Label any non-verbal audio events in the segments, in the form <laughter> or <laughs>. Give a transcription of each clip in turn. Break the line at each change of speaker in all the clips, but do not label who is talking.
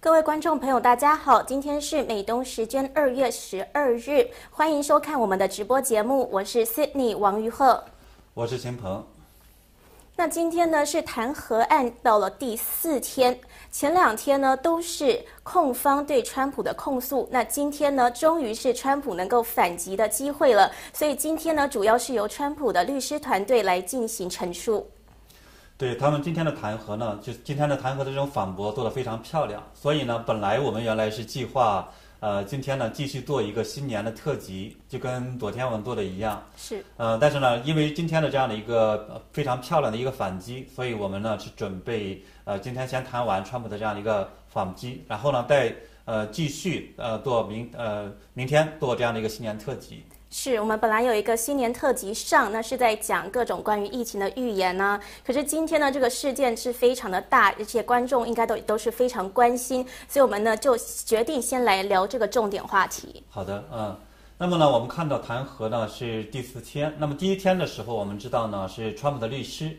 各位观众朋友，大家好，今天是美东时间二月十二日，欢迎收看我们的直播节目，我是 Sydney 王于鹤，
我是秦鹏。
那今天呢是弹劾案到了第四天，前两天呢都是控方对川普的控诉，那今天呢终于是川普能够反击的机会了，所以今天呢主要是由川普的律师团队来进行陈述。
对他们今天的弹劾呢，就今天的弹劾的这种反驳做得非常漂亮，所以呢，本来我们原来是计划，呃，今天呢继续做一个新年的特辑，就跟昨天我们做的一样，
是，
呃，但是呢，因为今天的这样的一个非常漂亮的一个反击，所以我们呢是准备，呃，今天先谈完川普的这样的一个反击，然后呢再呃继续呃做明呃明天做这样的一个新年特辑。
是我们本来有一个新年特辑上，那是在讲各种关于疫情的预言呢。可是今天呢，这个事件是非常的大，而且观众应该都都是非常关心，所以我们呢就决定先来聊这个重点话题。
好的，嗯，那么呢，我们看到弹劾呢是第四天，那么第一天的时候，我们知道呢是川普的律师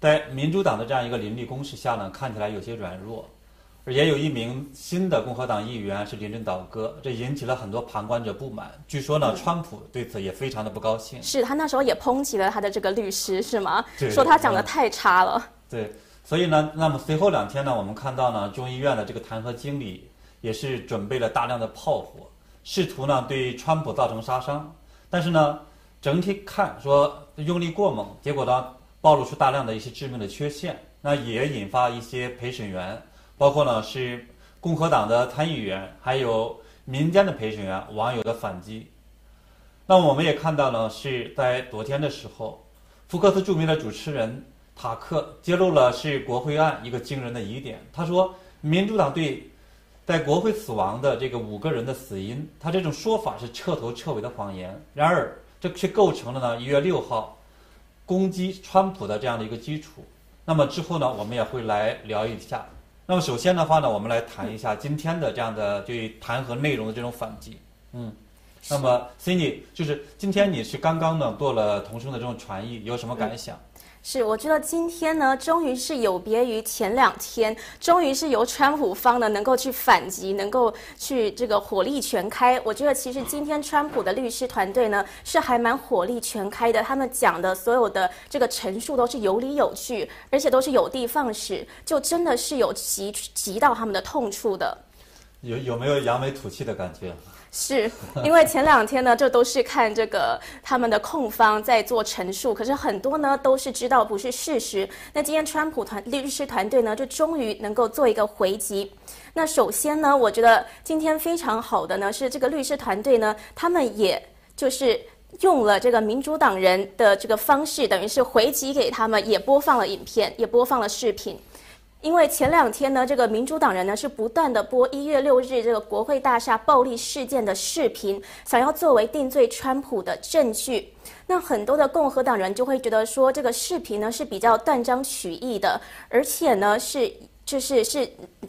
在民主党的这样一个凌厉攻势下呢，看起来有些软弱。也有一名新的共和党议员是临阵倒戈，这引起了很多旁观者不满。据说呢，川普对此也非常的不高兴。
是他那时候也抨击了他的这个律师，是吗？说他讲的太差了。
对，所以呢，那么随后两天呢，我们看到呢，众议院的这个弹劾经理也是准备了大量的炮火，试图呢对川普造成杀伤。但是呢，整体看说用力过猛，结果呢暴露出大量的一些致命的缺陷，那也引发一些陪审员。包括呢是共和党的参议员，还有民间的陪审员、网友的反击。那我们也看到呢，是在昨天的时候，福克斯著名的主持人塔克揭露了是国会案一个惊人的疑点。他说，民主党对在国会死亡的这个五个人的死因，他这种说法是彻头彻尾的谎言。然而，这却构成了呢一月六号攻击川普的这样的一个基础。那么之后呢，我们也会来聊一下。那么首先的话呢，我们来谈一下今天的这样的对弹劾内容的这种反击。嗯，那么 Cindy，就是今天你是刚刚呢做了同声的这种传译，有什么感想？
是，我觉得今天呢，终于是有别于前两天，终于是由川普方呢能够去反击，能够去这个火力全开。我觉得其实今天川普的律师团队呢是还蛮火力全开的，他们讲的所有的这个陈述都是有理有据，而且都是有的放矢，就真的是有击击到他们的痛处的。
有有没有扬眉吐气的感觉？
是因为前两天呢，这都是看这个他们的控方在做陈述，可是很多呢都是知道不是事实。那今天川普团律师团队呢，就终于能够做一个回击。那首先呢，我觉得今天非常好的呢，是这个律师团队呢，他们也就是用了这个民主党人的这个方式，等于是回击给他们，也播放了影片，也播放了视频。因为前两天呢，这个民主党人呢是不断的播一月六日这个国会大厦暴力事件的视频，想要作为定罪川普的证据。那很多的共和党人就会觉得说，这个视频呢是比较断章取义的，而且呢是。就是是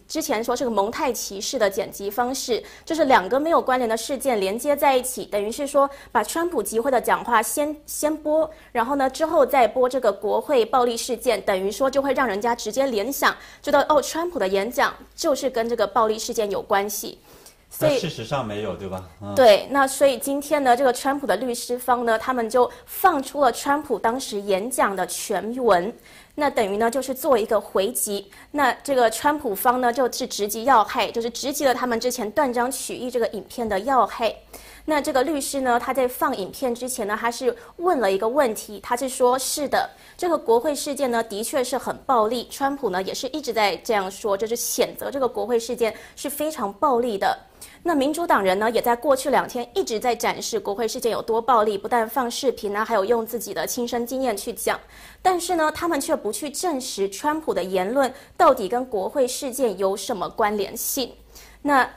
之前说是个蒙太奇式的剪辑方式，就是两个没有关联的事件连接在一起，等于是说把川普集会的讲话先先播，然后呢之后再播这个国会暴力事件，等于说就会让人家直接联想，知道哦，川普的演讲就是跟这个暴力事件有关系。
所以事实上没有，对吧？
对，那所以今天呢，这个川普的律师方呢，他们就放出了川普当时演讲的全文。那等于呢，就是做一个回击。那这个川普方呢，就是直击要害，就是直击了他们之前断章取义这个影片的要害。那这个律师呢，他在放影片之前呢，他是问了一个问题，他是说：是的，这个国会事件呢，的确是很暴力。川普呢，也是一直在这样说，就是谴责这个国会事件是非常暴力的。那民主党人呢，也在过去两天一直在展示国会事件有多暴力，不但放视频呢，还有用自己的亲身经验去讲。但是呢，他们却不去证实川普的言论到底跟国会事件有什么关联性。那。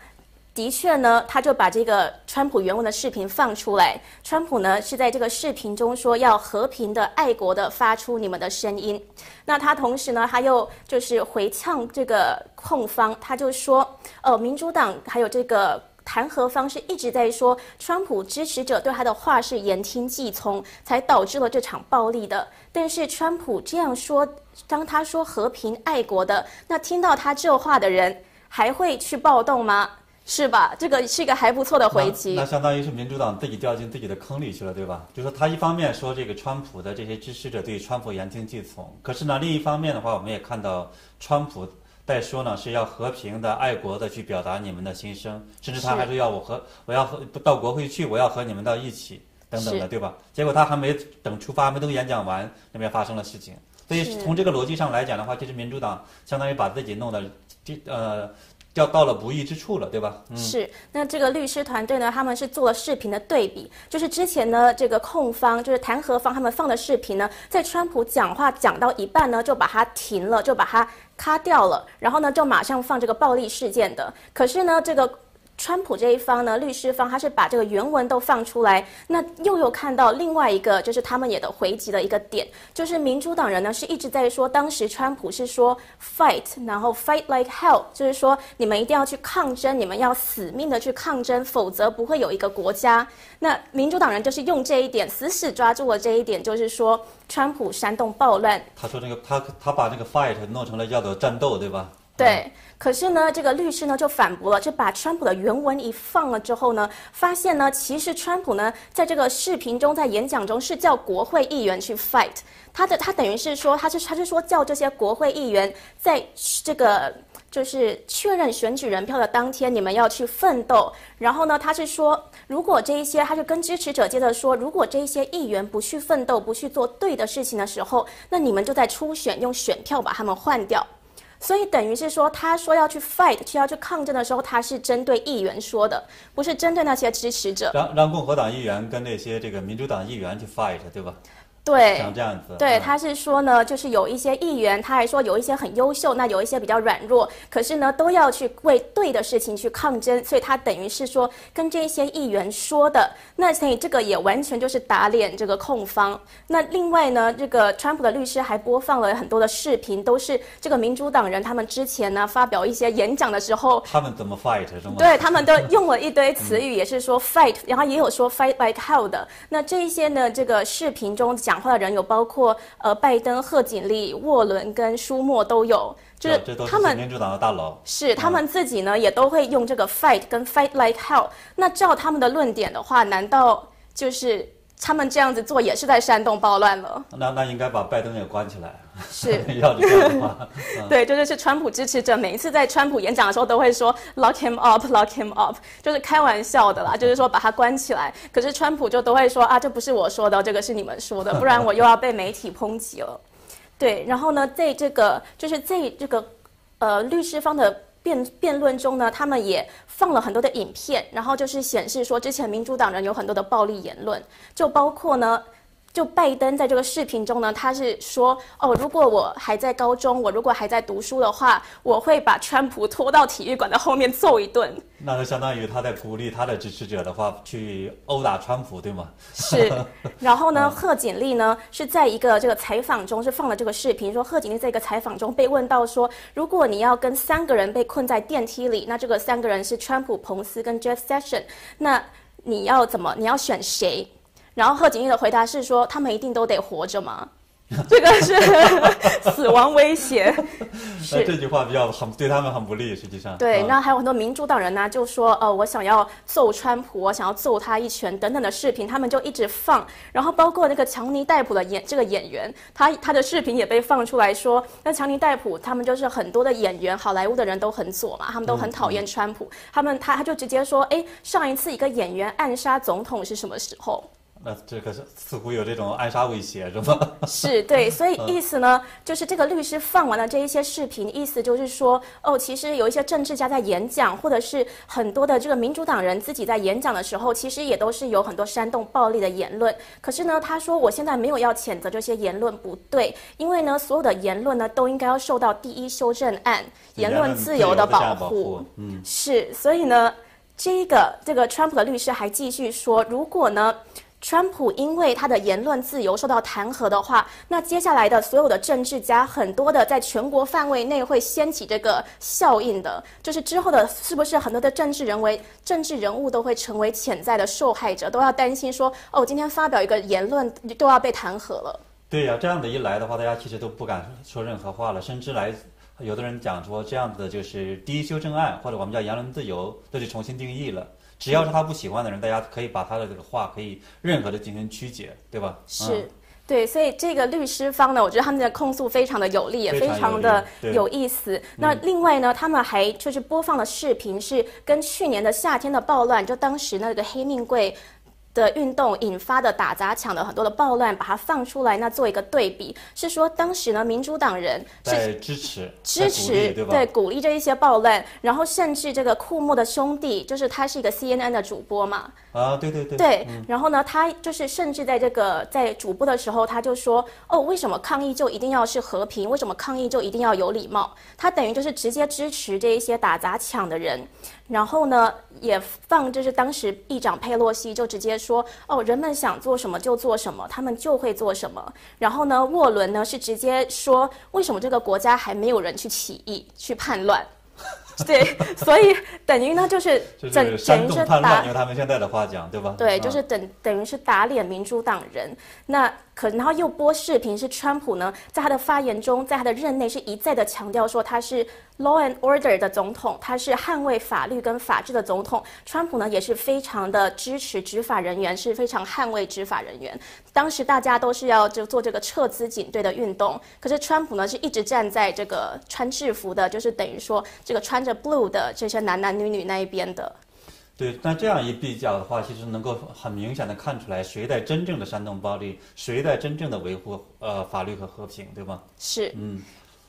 的确呢，他就把这个川普原文的视频放出来。川普呢是在这个视频中说要和平的、爱国的发出你们的声音。那他同时呢，他又就是回呛这个控方，他就说，呃，民主党还有这个弹劾方是一直在说川普支持者对他的话是言听计从，才导致了这场暴力的。但是川普这样说，当他说和平爱国的，那听到他这话的人。还会去暴动吗？是吧？这个是一个还不错的回击。
那相当于是民主党自己掉进自己的坑里去了，对吧？就说他一方面说这个川普的这些支持者对川普言听计从，可是呢，另一方面的话，我们也看到川普在说呢是要和平的、爱国的去表达你们的心声，甚至他还是要我和我要和到国会去，我要和你们到一起等等的，对吧？结果他还没等出发，没等演讲完，那边发生了事情。所以从这个逻辑上来讲的话，其实民主党相当于把自己弄得这呃。要到了不易之处了，对吧？
是。那这个律师团队呢，他们是做了视频的对比，就是之前呢，这个控方就是弹劾方他们放的视频呢，在川普讲话讲到一半呢，就把它停了，就把它卡掉了，然后呢，就马上放这个暴力事件的。可是呢，这个。川普这一方呢，律师方他是把这个原文都放出来，那又有看到另外一个，就是他们也的回击的一个点，就是民主党人呢是一直在说，当时川普是说 fight，然后 fight like hell，就是说你们一定要去抗争，你们要死命的去抗争，否则不会有一个国家。那民主党人就是用这一点死死抓住了这一点，就是说川普煽动暴乱。
他说那个他他把那个 fight 弄成了叫做战斗，对吧？
对，可是呢，这个律师呢就反驳了，就把川普的原文一放了之后呢，发现呢，其实川普呢在这个视频中，在演讲中是叫国会议员去 fight，他的他等于是说，他是他是说叫这些国会议员在这个就是确认选举人票的当天，你们要去奋斗。然后呢，他是说，如果这一些，他就跟支持者接着说，如果这一些议员不去奋斗，不去做对的事情的时候，那你们就在初选用选票把他们换掉。所以等于是说，他说要去 fight，去要去抗争的时候，他是针对议员说的，不是针对那些支持者。
让让共和党议员跟那些这个民主党议员去 fight，对吧？
对，
像这样子。
对，他是说呢，就是有一些议员，他还说有一些很优秀，那有一些比较软弱，可是呢，都要去为对的事情去抗争。所以他等于是说跟这些议员说的，那所以这个也完全就是打脸这个控方。那另外呢，这个川普的律师还播放了很多的视频，都是这个民主党人他们之前呢发表一些演讲的时候，
他们怎么 fight 是吗？
对他们都用了一堆词语，也是说 fight，然后也有说 fight like hell 的。那这一些呢，这个视频中讲。讲话的人有包括呃拜登、贺锦丽、沃伦跟舒默都有，
就是他们民主党的大佬
是他们自己呢也都会用这个 fight 跟 fight like hell。那照他们的论点的话，难道就是他们这样子做也是在煽动暴乱了？
那那应该把拜登也关起来。
是 <laughs>
要这样的话，<laughs>
对，就是是川普支持者，每一次在川普演讲的时候都会说 lock him up，lock him up，就是开玩笑的啦，<laughs> 就是说把他关起来。可是川普就都会说啊，这不是我说的，这个是你们说的，不然我又要被媒体抨击了。对，然后呢，在这个就是在这个呃律师方的辩辩论中呢，他们也放了很多的影片，然后就是显示说之前民主党人有很多的暴力言论，就包括呢。就拜登在这个视频中呢，他是说哦，如果我还在高中，我如果还在读书的话，我会把川普拖到体育馆的后面揍一顿。
那就相当于他在鼓励他的支持者的话去殴打川普，对吗？<laughs>
是。然后呢，贺锦丽呢是在一个这个采访中是放了这个视频，说贺锦丽在一个采访中被问到说，如果你要跟三个人被困在电梯里，那这个三个人是川普、彭斯跟 Jeff Sessions，那你要怎么？你要选谁？然后贺锦丽的回答是说：“他们一定都得活着吗？<laughs> 这个是 <laughs> 死亡威胁。<laughs>
是这句话比较很对他们很不利，实际上。
对，那还有很多民主党人呢，就说：呃，我想要揍川普，我想要揍他一拳等等的视频，他们就一直放。然后包括那个强尼戴普的演这个演员，他他的视频也被放出来说，那强尼戴普他们就是很多的演员，好莱坞的人都很左嘛，他们都很讨厌川普。他们他他就直接说：哎，上一次一个演员暗杀总统是什么时候？”
那这个是似乎有这种暗杀威胁，是吗？<laughs>
是对，所以意思呢，就是这个律师放完了这一些视频，意思就是说，哦，其实有一些政治家在演讲，或者是很多的这个民主党人自己在演讲的时候，其实也都是有很多煽动暴力的言论。可是呢，他说我现在没有要谴责这些言论不对，因为呢，所有的言论呢都应该要受到第一修正案言论自由的保护。嗯，是，所以呢，这个这个川普的律师还继续说，如果呢。川普因为他的言论自由受到弹劾的话，那接下来的所有的政治家，很多的在全国范围内会掀起这个效应的，就是之后的是不是很多的政治人为政治人物都会成为潜在的受害者，都要担心说，哦，今天发表一个言论都要被弹劾了。
对呀，这样的一来的话，大家其实都不敢说任何话了，甚至来有的人讲说这样子的就是第一修正案，或者我们叫言论自由，这就重新定义了。只要是他不喜欢的人，大家可以把他的这个话可以任何的进行曲解，对吧？
是。对，所以这个律师方呢，我觉得他们的控诉非常的有力，也
非
常的有意思。那另外呢，他们还就是播放了视频，是跟去年的夏天的暴乱，就当时那个黑命贵。的运动引发的打砸抢的很多的暴乱，把它放出来，那做一个对比，是说当时呢，民主党人
是支持
支持对鼓励这一些暴乱，然后甚至这个库莫的兄弟，就是他是一个 CNN 的主播嘛，
啊对对对，
对，然后呢，他就是甚至在这个在主播的时候，他就说哦，为什么抗议就一定要是和平？为什么抗议就一定要有礼貌？他等于就是直接支持这一些打砸抢的人。然后呢，也放就是当时议长佩洛西就直接说，哦，人们想做什么就做什么，他们就会做什么。然后呢，沃伦呢是直接说，为什么这个国家还没有人去起义去叛乱？<laughs> 对，所以等于呢就是 <laughs>
等等于是打，用他们现在的话讲，对吧？
对，就是等等于是打脸民主党人。那可然后又播视频，是川普呢在他的发言中，在他的任内是一再的强调说他是 law and order 的总统，他是捍卫法律跟法治的总统。川普呢也是非常的支持执法人员，是非常捍卫执法人员。当时大家都是要就做这个撤资警队的运动，可是川普呢是一直站在这个穿制服的，就是等于说这个穿着 blue 的这些男男女女那一边的。
对，那这样一比较的话，其实能够很明显的看出来，谁在真正的煽动暴力，谁在真正的维护呃法律和和平，对吗？
是，嗯。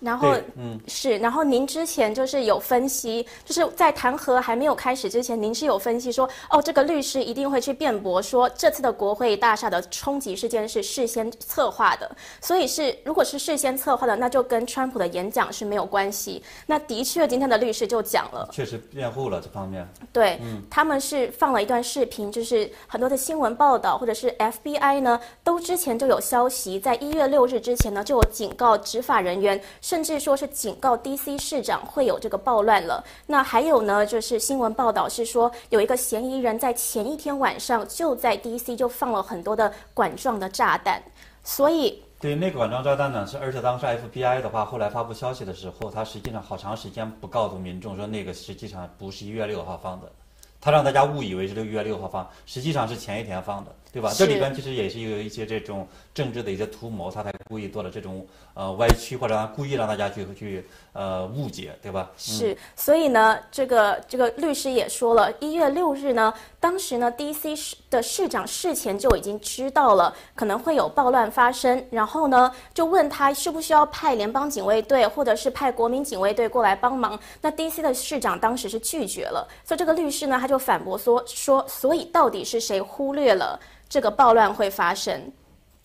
然后，嗯，是，然后您之前就是有分析，就是在弹劾还没有开始之前，您是有分析说，哦，这个律师一定会去辩驳说，这次的国会大厦的冲击事件是事先策划的，所以是如果是事先策划的，那就跟川普的演讲是没有关系。那的确，今天的律师就讲了，
确实辩护了这方面。
对，嗯，他们是放了一段视频，就是很多的新闻报道或者是 FBI 呢，都之前就有消息，在一月六日之前呢，就有警告执法人员。甚至说是警告 D.C. 市长会有这个暴乱了。那还有呢，就是新闻报道是说，有一个嫌疑人在前一天晚上就在 D.C. 就放了很多的管状的炸弹。所以，
对那个管状炸弹呢，是而且当时 F.B.I. 的话后来发布消息的时候，他实际上好长时间不告诉民众说那个实际上不是一月六号放的，他让大家误以为是六月六号放，实际上是前一天放的，对吧？这里边其实也是有一些这种政治的一些图谋，他才故意做了这种。呃，歪曲或者故意让大家去去呃误解，对吧？
是，所以呢，这个这个律师也说了，一月六日呢，当时呢，D.C. 市的市长事前就已经知道了可能会有暴乱发生，然后呢，就问他需不需要派联邦警卫队或者是派国民警卫队过来帮忙。那 D.C. 的市长当时是拒绝了，所以这个律师呢，他就反驳说说，所以到底是谁忽略了这个暴乱会发生？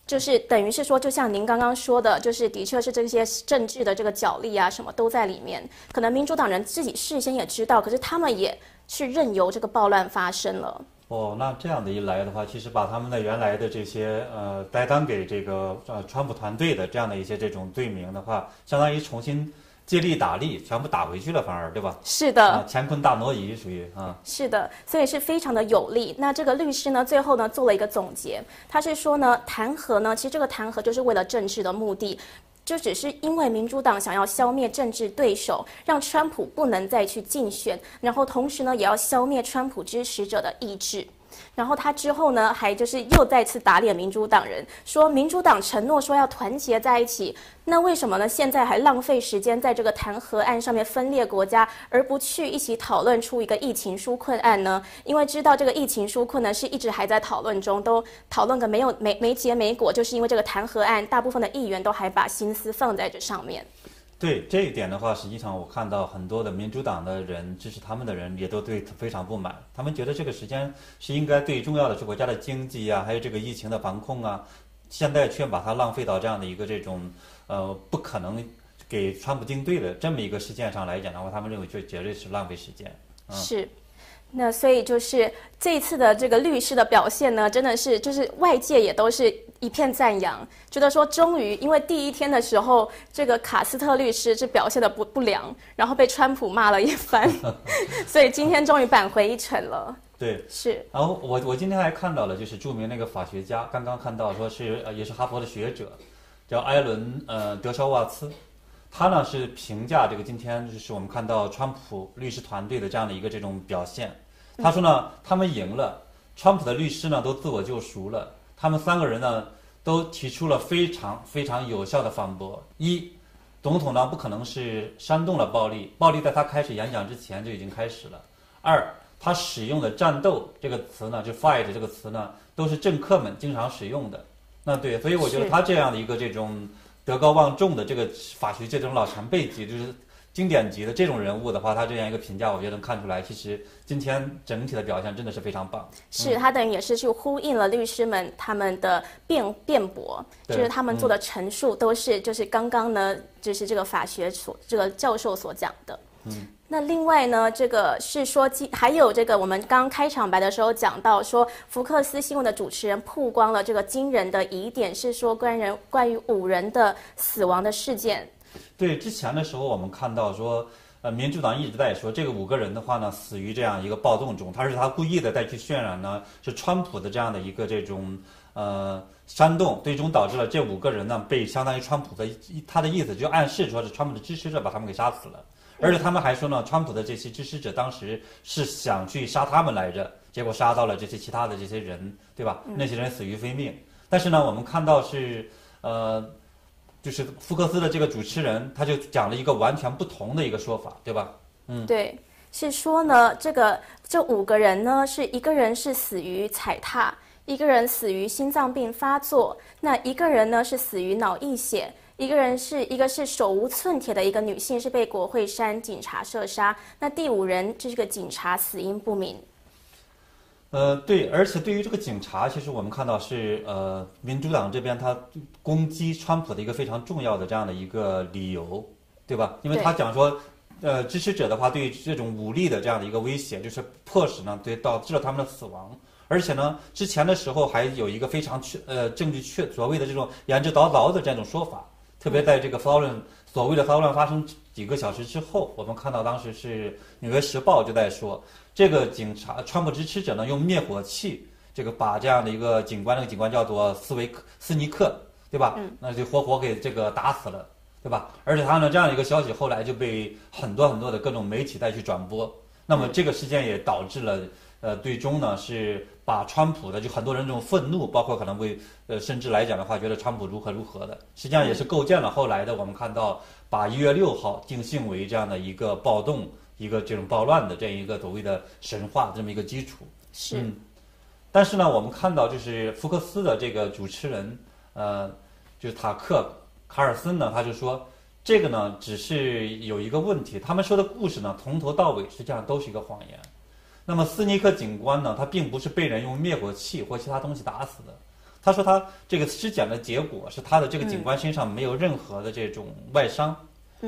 就是等于是说，就像您刚刚说的，就是的确是这些政治的这个角力啊，什么都在里面。可能民主党人自己事先也知道，可是他们也去任由这个暴乱发生了。
哦，那这样的一来的话，其实把他们的原来的这些呃担当给这个呃川普团队的这样的一些这种罪名的话，相当于重新。借力打力，全部打回去了，反而对吧？
是的，
乾坤大挪移，属于啊。
是的，所以是非常的有利。那这个律师呢，最后呢做了一个总结，他是说呢，弹劾呢，其实这个弹劾就是为了政治的目的，就只是因为民主党想要消灭政治对手，让川普不能再去竞选，然后同时呢，也要消灭川普支持者的意志。然后他之后呢，还就是又再次打脸民主党人，说民主党承诺说要团结在一起，那为什么呢？现在还浪费时间在这个弹劾案上面分裂国家，而不去一起讨论出一个疫情纾困案呢？因为知道这个疫情纾困呢是一直还在讨论中，都讨论个没有没没结没果，就是因为这个弹劾案，大部分的议员都还把心思放在这上面。
对这一点的话，实际上我看到很多的民主党的人支持他们的人也都对非常不满。他们觉得这个时间是应该最重要的是国家的经济啊，还有这个疫情的防控啊，现在却把它浪费到这样的一个这种呃不可能给川普定对的这么一个事件上来讲的话，他们认为就绝对是浪费时间。
是。那所以就是这一次的这个律师的表现呢，真的是就是外界也都是一片赞扬，觉得说终于因为第一天的时候，这个卡斯特律师是表现的不不良，然后被川普骂了一番，<laughs> 所以今天终于扳回一城了。<laughs>
对，
是。
然后我我今天还看到了，就是著名那个法学家，刚刚看到说是呃也是哈佛的学者，叫艾伦呃德绍瓦茨。他呢是评价这个今天就是我们看到川普律师团队的这样的一个这种表现。他说呢，他们赢了，川普的律师呢都自我救赎了，他们三个人呢都提出了非常非常有效的反驳。一，总统呢不可能是煽动了暴力，暴力在他开始演讲之前就已经开始了。二，他使用的“战斗”这个词呢，就 “fight” 这个词呢，都是政客们经常使用的。那对，所以我觉得他这样的一个这种德高望重的这个法学界这种老前辈级，就是经典级的这种人物的话，他这样一个评价，我觉得能看出来，其实今天整体的表现真的是非常棒。
是他等于也是去呼应了律师们他们的辩辩驳，就是他们做的陈述都是就是刚刚呢，就是这个法学所这个教授所讲的。嗯。那另外呢，这个是说，还有这个，我们刚开场白的时候讲到说，福克斯新闻的主持人曝光了这个惊人的疑点，是说关人关于五人的死亡的事件。
对，之前的时候我们看到说，呃，民主党一直在说这个五个人的话呢，死于这样一个暴动中，他是他故意的再去渲染呢，是川普的这样的一个这种呃煽动，最终导致了这五个人呢被相当于川普的他的意思就暗示说是川普的支持者把他们给杀死了。而且他们还说呢，川普的这些支持者当时是想去杀他们来着，结果杀到了这些其他的这些人，对吧？那些人死于非命。但是呢，我们看到是，呃，就是福克斯的这个主持人，他就讲了一个完全不同的一个说法，对吧？
嗯，对，是说呢，这个这五个人呢，是一个人是死于踩踏，一个人死于心脏病发作，那一个人呢是死于脑溢血。一个人是一个是手无寸铁的一个女性，是被国会山警察射杀。那第五人这是个警察，死因不明。
呃，对，而且对于这个警察，其实我们看到是呃，民主党这边他攻击川普的一个非常重要的这样的一个理由，对吧？因为他讲说，呃，支持者的话对这种武力的这样的一个威胁，就是迫使呢，对导致了他们的死亡。而且呢，之前的时候还有一个非常确呃证据确所谓的这种言之凿凿的这种说法。特别在这个骚乱所谓的骚乱发生几个小时之后，我们看到当时是《纽约时报》就在说，这个警察川普支持者呢用灭火器，这个把这样的一个警官，那个警官叫做斯维克斯尼克，对吧？嗯。那就活活给这个打死了，对吧？而且他呢这样一个消息后来就被很多很多的各种媒体再去转播，那么这个事件也导致了。呃，最终呢是把川普的就很多人这种愤怒，包括可能会呃甚至来讲的话，觉得川普如何如何的，实际上也是构建了后来的我们看到把一月六号定性为这样的一个暴动、一个这种暴乱的这样一个所谓的神话这么一个基础。
是。
但是呢，我们看到就是福克斯的这个主持人，呃，就是塔克卡尔森呢，他就说这个呢只是有一个问题，他们说的故事呢从头到尾实际上都是一个谎言。那么斯尼克警官呢？他并不是被人用灭火器或其他东西打死的。他说他这个尸检的结果是他的这个警官身上没有任何的这种外伤，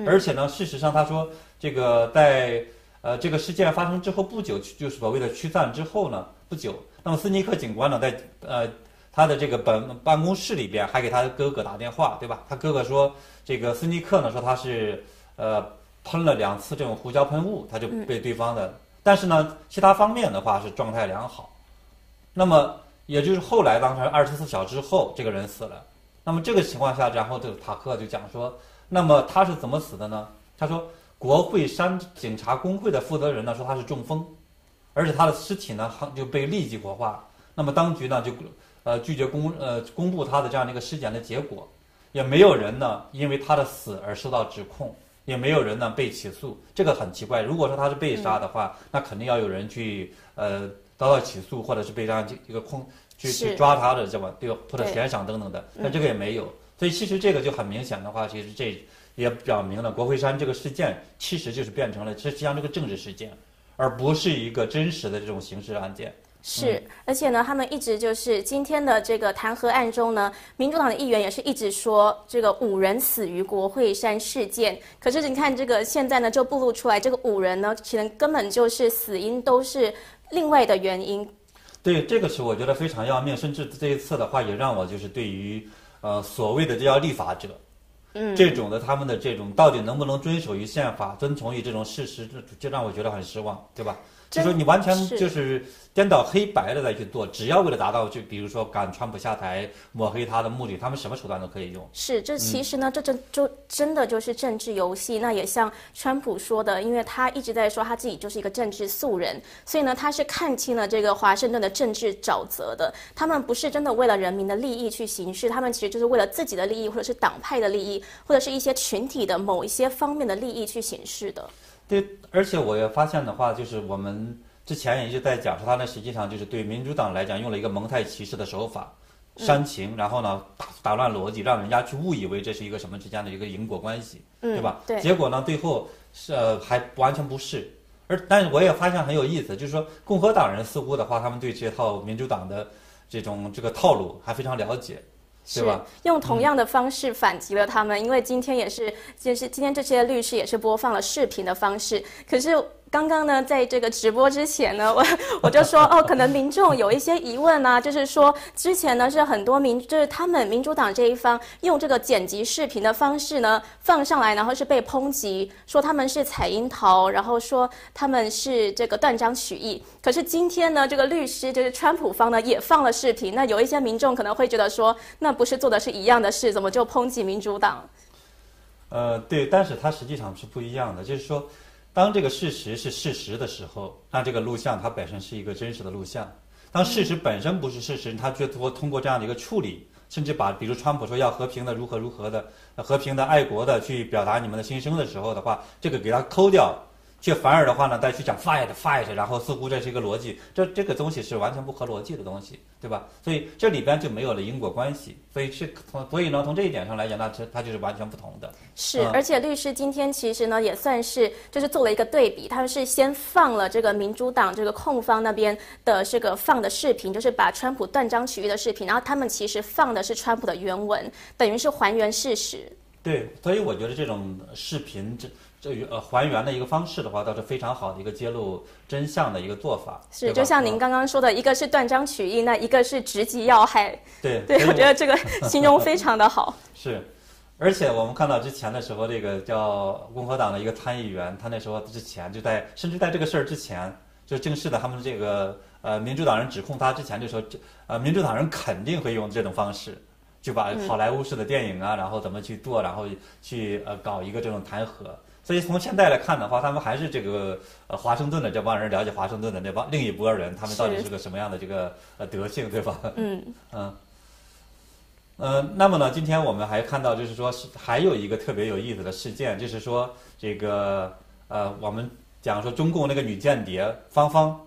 而且呢，事实上他说这个在呃这个事件发生之后不久，就是所谓的驱散之后呢不久，那么斯尼克警官呢在呃他的这个本办公室里边还给他哥哥打电话，对吧？他哥哥说这个斯尼克呢说他是呃喷了两次这种胡椒喷雾，他就被对方的。但是呢，其他方面的话是状态良好。那么，也就是后来当时二十四小时后，这个人死了。那么这个情况下，然后这个塔克就讲说，那么他是怎么死的呢？他说，国会山警察工会的负责人呢说他是中风，而且他的尸体呢就被立即火化。那么当局呢就呃拒绝公呃公布他的这样的一个尸检的结果，也没有人呢因为他的死而受到指控。也没有人呢被起诉，这个很奇怪。如果说他是被杀的话，那肯定要有人去呃遭到起诉，或者是被这样一个控去去抓他的，这么对吧？或者悬赏等等的。但这个也没有，所以其实这个就很明显的话，其实这也表明了国会山这个事件其实就是变成了实际上这个政治事件，而不是一个真实的这种刑事案件。
是，而且呢，他们一直就是今天的这个弹劾案中呢，民主党的议员也是一直说这个五人死于国会山事件。可是你看这个现在呢，就暴露出来这个五人呢，其实根本就是死因都是另外的原因。
对，这个是我觉得非常要命，甚至这一次的话也让我就是对于呃所谓的这叫立法者，嗯，这种的他们的这种到底能不能遵守于宪法、遵从于这种事实，这就让我觉得很失望，对吧？就说你完全就是颠倒黑白的再去做，只要为了达到就比如说赶川普下台、抹黑他的目的，他们什么手段都可以用。
是，这其实呢，这真就真的就是政治游戏。那也像川普说的，因为他一直在说他自己就是一个政治素人，所以呢，他是看清了这个华盛顿的政治沼泽的。他们不是真的为了人民的利益去行事，他们其实就是为了自己的利益，或者是党派的利益，或者是一些群体的某一些方面的利益去行事的。
对，而且我也发现的话，就是我们之前也一直在讲说，他呢实际上就是对民主党来讲用了一个蒙太奇式的手法，煽情，然后呢打打乱逻辑，让人家去误以为这是一个什么之间的一个因果关系，对吧？
对。
结果呢，最后是呃还完全不是。而但是我也发现很有意思，就是说共和党人似乎的话，他们对这套民主党的这种这个套路还非常了解。
是用同样的方式反击了他们，因为今天也是，就是今天这些律师也是播放了视频的方式，可是。刚刚呢，在这个直播之前呢，<laughs> 我我就说哦，可能民众有一些疑问啊，就是说之前呢是很多民，就是他们民主党这一方用这个剪辑视频的方式呢放上来，然后是被抨击，说他们是采樱桃，然后说他们是这个断章取义。可是今天呢，这个律师就是川普方呢也放了视频，那有一些民众可能会觉得说，那不是做的是一样的事，怎么就抨击民主党？
呃，对，但是它实际上是不一样的，就是说。当这个事实是事实的时候，那这个录像它本身是一个真实的录像。当事实本身不是事实，他最多通过这样的一个处理，甚至把比如川普说要和平的如何如何的和平的爱国的去表达你们的心声的时候的话，这个给他抠掉。却反而的话呢，再去讲 fight fight，然后似乎这是一个逻辑，这这个东西是完全不合逻辑的东西，对吧？所以这里边就没有了因果关系，所以是从所以呢，从这一点上来讲，那它它就是完全不同的。
是，而且律师今天其实呢也算是就是做了一个对比，他们是先放了这个民主党这个控方那边的这个放的视频，就是把川普断章取义的视频，然后他们其实放的是川普的原文，等于是还原事实。
对，所以我觉得这种视频这。这呃还原的一个方式的话，倒是非常好的一个揭露真相的一个做法。
是，就像您刚刚说的，一个是断章取义，那一个是直击要害。
对，
对我觉得这个 <laughs> 形容非常的好。
是，而且我们看到之前的时候，这个叫共和党的一个参议员，他那时候之前就在，甚至在这个事儿之前，就正式的他们这个呃民主党人指控他之前就说，这呃民主党人肯定会用这种方式，就把好莱坞式的电影啊，然后怎么去做，然后去呃搞一个这种弹劾。所以从现在来看的话，他们还是这个呃华盛顿的这帮人了解华盛顿的那帮另一拨人，他们到底是个什么样的这个呃德性，对吧？
嗯 <laughs>
嗯呃，那么呢，今天我们还看到，就是说是还有一个特别有意思的事件，就是说这个呃，我们讲说中共那个女间谍芳芳，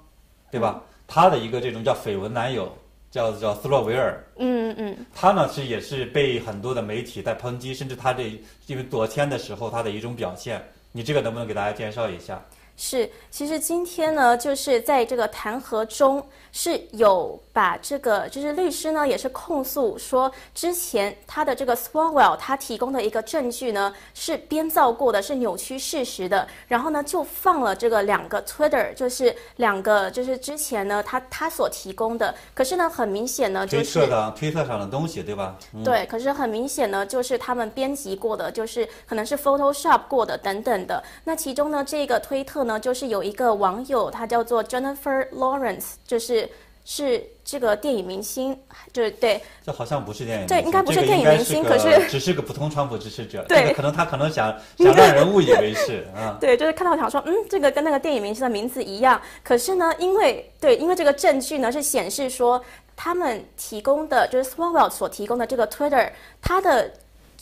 对吧？她的一个这种叫绯闻男友。叫叫斯洛维尔，
嗯嗯，
他呢是也是被很多的媒体在抨击，甚至他这因为昨天的时候他的一种表现，你这个能不能给大家介绍一下？
是，其实今天呢，就是在这个弹劾中是有把这个，就是律师呢也是控诉说，之前他的这个 Swalwell 他提供的一个证据呢是编造过的，是扭曲事实的，然后呢就放了这个两个 Twitter，就是两个就是之前呢他他所提供的，可是呢很明显呢就是
推特的推特上的东西，对吧？
对，可是很明显呢就是他们编辑过的，就是可能是 Photoshop 过的等等的。那其中呢这个推特。呢，就是有一个网友，他叫做 Jennifer Lawrence，就是是这个电影明星，就是对，
这好像不是电影，
对，应该不是电影明星，可
是只是个普通川普支持者，
对，
可能他可能想 <laughs> 想让人误以为是啊，
对，就是看到想说，嗯，这个跟那个电影明星的名字一样，可是呢，因为对，因为这个证据呢是显示说他们提供的，就是 Swalwell 所提供的这个 Twitter，他的。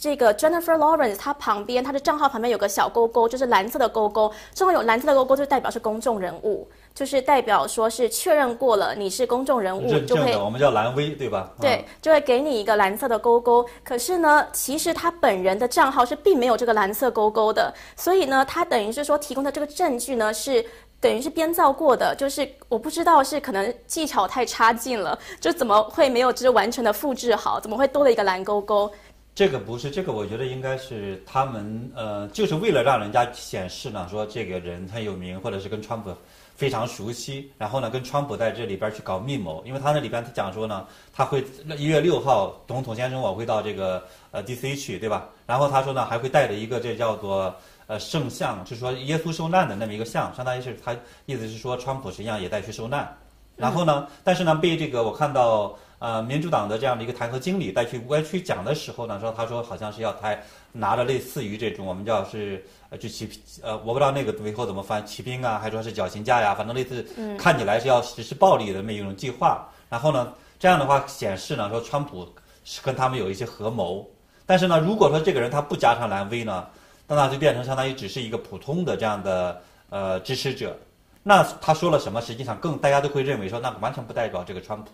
这个 Jennifer Lawrence，她旁边她的账号旁边有个小勾勾，就是蓝色的勾勾。正好有蓝色的勾勾，就代表是公众人物，就是代表说是确认过了你是公众人物，就会
我们叫蓝 V 对吧？
对，就会给你一个蓝色的勾勾。可是呢，其实他本人的账号是并没有这个蓝色勾勾的，所以呢，他等于是说提供的这个证据呢是等于是编造过的，就是我不知道是可能技巧太差劲了，就怎么会没有就是完全的复制好？怎么会多了一个蓝勾勾？
这个不是，这个我觉得应该是他们呃，就是为了让人家显示呢，说这个人很有名，或者是跟川普非常熟悉，然后呢跟川普在这里边去搞密谋，因为他那里边他讲说呢，他会一月六号总统先生我会到这个呃 D.C. 去，对吧？然后他说呢还会带着一个这叫做呃圣像，就是说耶稣受难的那么一个像，相当于是他意思是说川普实际上也在去受难，然后呢，但是呢被这个我看到。呃，民主党的这样的一个弹劾经理在去外去讲的时候呢，说他说好像是要他拿着类似于这种我们叫是呃就骑呃我不知道那个最后怎么翻骑兵啊，还说是绞刑架呀，反正类似看起来是要实施暴力的那么一种计划。然后呢，这样的话显示呢，说川普是跟他们有一些合谋。但是呢，如果说这个人他不加上蓝 V 呢，那他就变成相当于只是一个普通的这样的呃支持者。那他说了什么，实际上更大家都会认为说那完全不代表这个川普。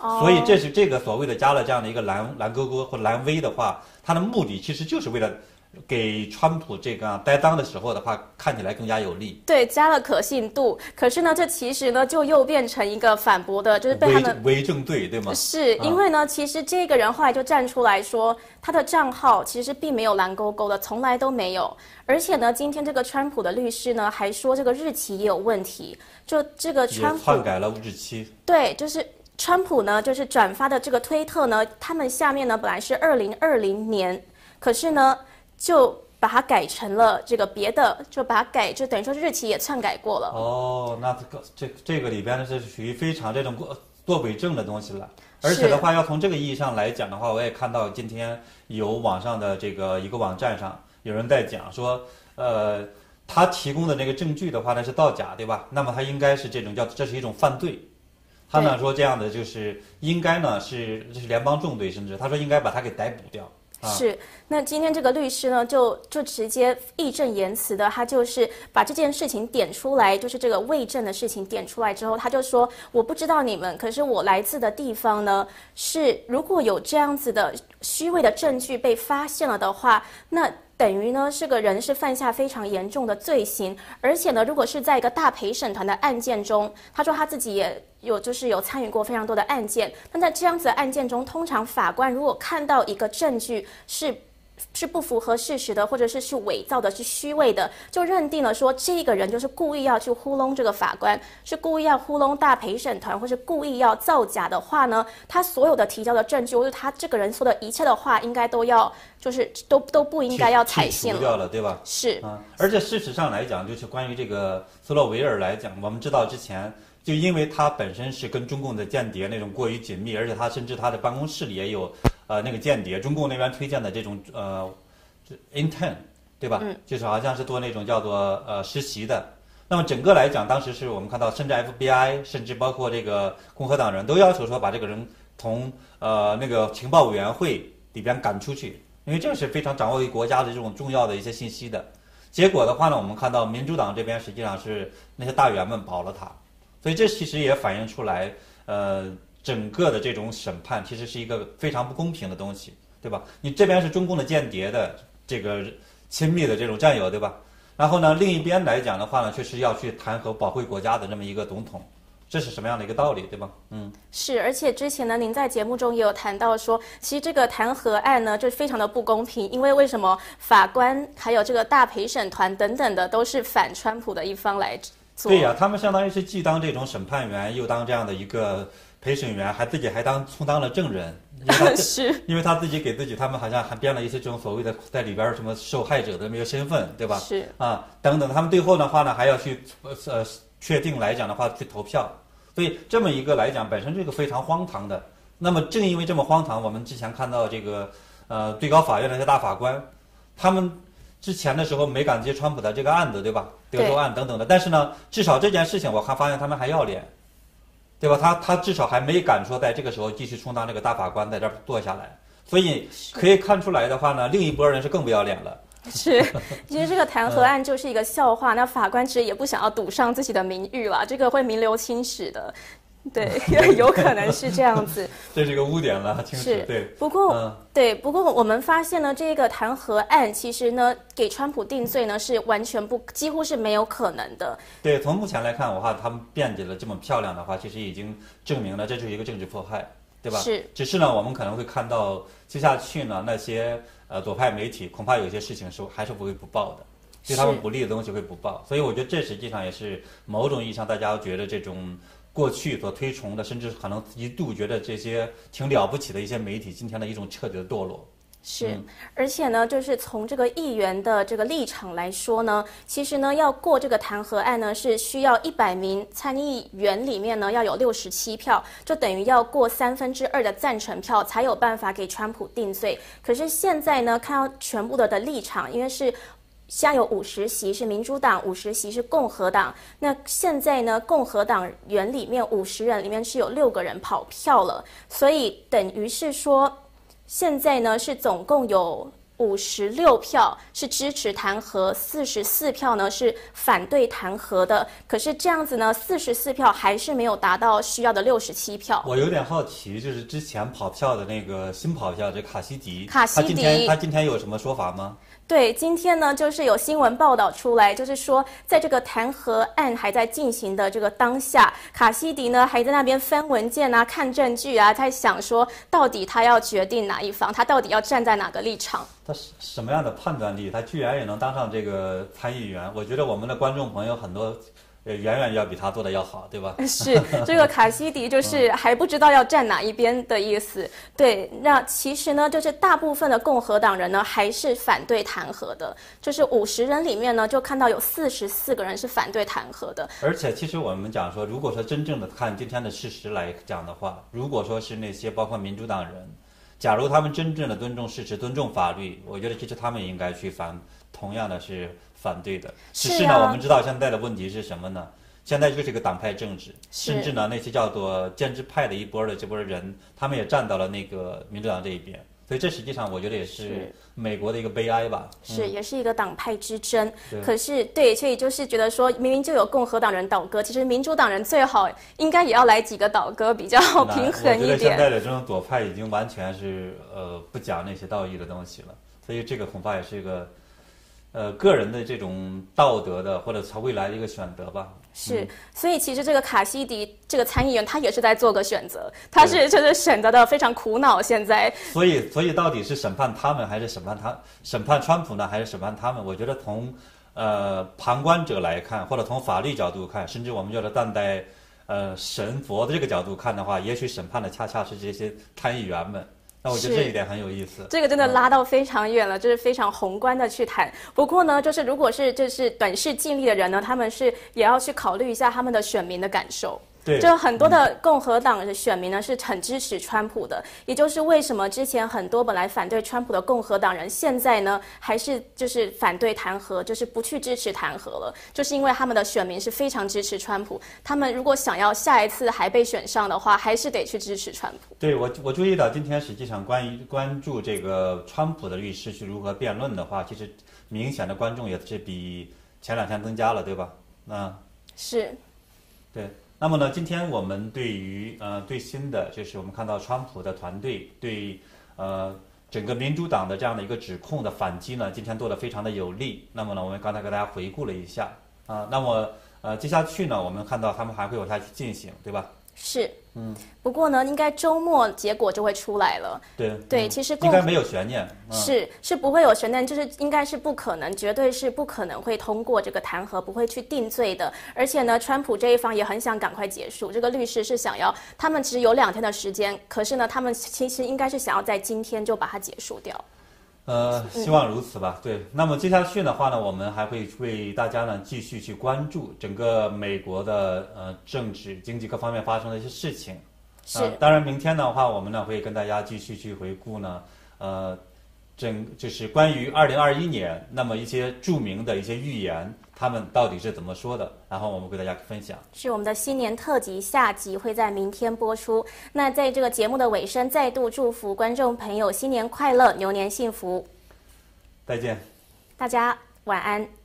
所以这是这个所谓的加了这样的一个蓝蓝勾勾或蓝 V 的话，它的目的其实就是为了给川普这个担当的时候的话看起来更加有利。
对，加了可信度。可是呢，这其实呢就又变成一个反驳的，就是被他们
为正对，对吗？
是因为呢，其实这个人后来就站出来说，他的账号其实并没有蓝勾勾的，从来都没有。而且呢，今天这个川普的律师呢还说这个日期也有问题，就这个川普
篡改了日期。
对，就是。川普呢，就是转发的这个推特呢，他们下面呢本来是二零二零年，可是呢就把它改成了这个别的，就把它改，就等于说日期也篡改过了。
哦，那这个这这个里边呢，是属于非常这种做做伪证的东西了。而且的话，要从这个意义上来讲的话，我也看到今天有网上的这个一个网站上有人在讲说，呃，他提供的那个证据的话呢是造假，对吧？那么他应该是这种叫这是一种犯罪。他呢说这样的就是应该呢是就是联邦重队，甚至他说应该把他给逮捕掉。
是，那今天这个律师呢就就直接义正言辞的，他就是把这件事情点出来，就是这个伪证的事情点出来之后，他就说我不知道你们，可是我来自的地方呢是如果有这样子的虚伪的证据被发现了的话，那。等于呢，是个人是犯下非常严重的罪行，而且呢，如果是在一个大陪审团的案件中，他说他自己也有就是有参与过非常多的案件，那在这样子的案件中，通常法官如果看到一个证据是。是不符合事实的，或者是是伪造的，是虚伪的，就认定了说这个人就是故意要去糊弄这个法官，是故意要糊弄大陪审团，或是故意要造假的话呢，他所有的提交的证据，或者他这个人说的一切的话，应该都要就是都都不应该要采信
了，掉了，对吧？
是
啊，而且事实上来讲，就是关于这个斯洛维尔来讲，我们知道之前就因为他本身是跟中共的间谍那种过于紧密，而且他甚至他的办公室里也有。呃，那个间谍，中共那边推荐的这种呃，intern，对吧？嗯。就是好像是做那种叫做呃实习的。那么整个来讲，当时是我们看到，甚至 FBI，甚至包括这个共和党人都要求说把这个人从呃那个情报委员会里边赶出去，因为这是非常掌握于国家的这种重要的一些信息的。结果的话呢，我们看到民主党这边实际上是那些大员们保了他，所以这其实也反映出来呃。整个的这种审判其实是一个非常不公平的东西，对吧？你这边是中共的间谍的这个亲密的这种战友，对吧？然后呢，另一边来讲的话呢，却是要去弹劾保卫国家的这么一个总统，这是什么样的一个道理，对吧？嗯，
是。而且之前呢，您在节目中也有谈到说，其实这个弹劾案呢，就非常的不公平，因为为什么法官还有这个大陪审团等等的都是反川普的一方来做？
对呀，他们相当于是既当这种审判员，又当这样的一个。陪审员还自己还当充当了证人，<laughs>
是，
因为他自己给自己，他们好像还编了一些这种所谓的在里边什么受害者的那个身份，对吧？
是
啊，等等，他们最后的话呢，还要去呃确定来讲的话去投票，所以这么一个来讲，本身是一个非常荒唐的。那么正因为这么荒唐，我们之前看到这个呃最高法院那些大法官，他们之前的时候没敢接川普的这个案子，对吧？德州案等等的，但是呢，至少这件事情我还发现他们还要脸。对吧？他他至少还没敢说在这个时候继续充当这个大法官，在这儿坐下来。所以可以看出来的话呢，另一波人是更不要脸了。<laughs>
是，其实这个弹劾案就是一个笑话。那法官其实也不想要赌上自己的名誉了，这个会名留青史的。<laughs> 对，<laughs> 有可能是这样子。<laughs>
这是一个污点了，
是。
对。
不过，对，不过我们发现呢，这个弹劾案其实呢，给川普定罪呢是完全不，几乎是没有可能的。
对，从目前来看的话，他们辩解的这么漂亮的话，其实已经证明了这就是一个政治迫害。对吧？
是。
只是呢，我们可能会看到接下去呢，那些呃左派媒体恐怕有些事情是还是不会不报的，对他们不利的东西会不报。所以我觉得这实际上也是某种意义上大家觉得这种过去所推崇的，甚至可能一度觉得这些挺了不起的一些媒体，今天的一种彻底的堕落。
是，而且呢，就是从这个议员的这个立场来说呢，其实呢，要过这个弹劾案呢，是需要一百名参议员里面呢要有六十七票，就等于要过三分之二的赞成票才有办法给川普定罪。可是现在呢，看到全部的的立场，因为是现在有五十席是民主党，五十席是共和党。那现在呢，共和党员里面五十人里面是有六个人跑票了，所以等于是说。现在呢是总共有五十六票是支持弹劾，四十四票呢是反对弹劾的。可是这样子呢，四十四票还是没有达到需要的六十七票。
我有点好奇，就是之前跑票的那个新跑票这卡西迪，
卡西迪，他
今天他今天有什么说法吗？
对，今天呢，就是有新闻报道出来，就是说，在这个弹劾案还在进行的这个当下，卡西迪呢还在那边翻文件啊、看证据啊，在想说，到底他要决定哪一方，他到底要站在哪个立场？
他是什么样的判断力？他居然也能当上这个参议员？我觉得我们的观众朋友很多。远远要比他做的要好，对吧？<laughs>
是这个卡西迪就是还不知道要站哪一边的意思。对，那其实呢，就是大部分的共和党人呢还是反对弹劾的，就是五十人里面呢就看到有四十四个人是反对弹劾的。
而且，其实我们讲说，如果说真正的看今天的事实来讲的话，如果说是那些包括民主党人，假如他们真正的尊重事实、尊重法律，我觉得其实他们应该去反，同样的是。反对的，只是呢，我们知道现在的问题是什么呢？现在就是一个党派政治，甚至呢，那些叫做建制派的一波的这波人，他们也站到了那个民主党这一边。所以这实际上我觉得也是美国的一个悲哀吧。
是，也是一个党派之争。可是，对，所以就是觉得说，明明就有共和党人倒戈，其实民主党人最好应该也要来几个倒戈，比较平衡一点。我觉
得现在的这种左派已经完全是呃不讲那些道义的东西了，所以这个恐怕也是一个。呃，个人的这种道德的，或者朝未来的一个选择吧。
是，所以其实这个卡西迪这个参议员，他也是在做个选择，他是就是选择的非常苦恼。现在，
所以所以到底是审判他们，还是审判他审判川普呢，还是审判他们？我觉得从呃旁观者来看，或者从法律角度看，甚至我们叫做站在呃神佛的这个角度看的话，也许审判的恰恰是这些参议员们。那我觉得这一点很有意思。
这个真的拉到非常远了，就是非常宏观的去谈。不过呢，就是如果是就是短视尽力的人呢，他们是也要去考虑一下他们的选民的感受。就很多的共和党的选民呢是很支持川普的，也就是为什么之前很多本来反对川普的共和党人，现在呢还是就是反对弹劾，就是不去支持弹劾了，就是因为他们的选民是非常支持川普，他们如果想要下一次还被选上的话，还是得去支持川普。
对我，我注意到今天实际上关于关注这个川普的律师去如何辩论的话，其实明显的观众也是比前两天增加了，对吧？那
是，
对。那么呢，今天我们对于呃最新的，就是我们看到川普的团队对呃整个民主党的这样的一个指控的反击呢，今天做的非常的有力。那么呢，我们刚才给大家回顾了一下啊，那么呃接下去呢，我们看到他们还会往下去进行，对吧？
是，嗯，不过呢，应该周末结果就会出来了。
对，
对，其实
应该没有悬念。
是，是不会有悬念，就是应该是不可能，绝对是不可能会通过这个弹劾，不会去定罪的。而且呢，川普这一方也很想赶快结束，这个律师是想要，他们其实有两天的时间，可是呢，他们其实应该是想要在今天就把它结束掉。
呃，希望如此吧。对，那么接下去的话呢，我们还会为大家呢继续去关注整个美国的呃政治、经济各方面发生的一些事情。
是。
当然，明天的话，我们呢会跟大家继续去回顾呢，呃，整就是关于二零二一年那么一些著名的一些预言。他们到底是怎么说的？然后我们给大家分享。
是我们的新年特辑下集会在明天播出。那在这个节目的尾声，再度祝福观众朋友新年快乐，牛年幸福。
再见。
大家晚安。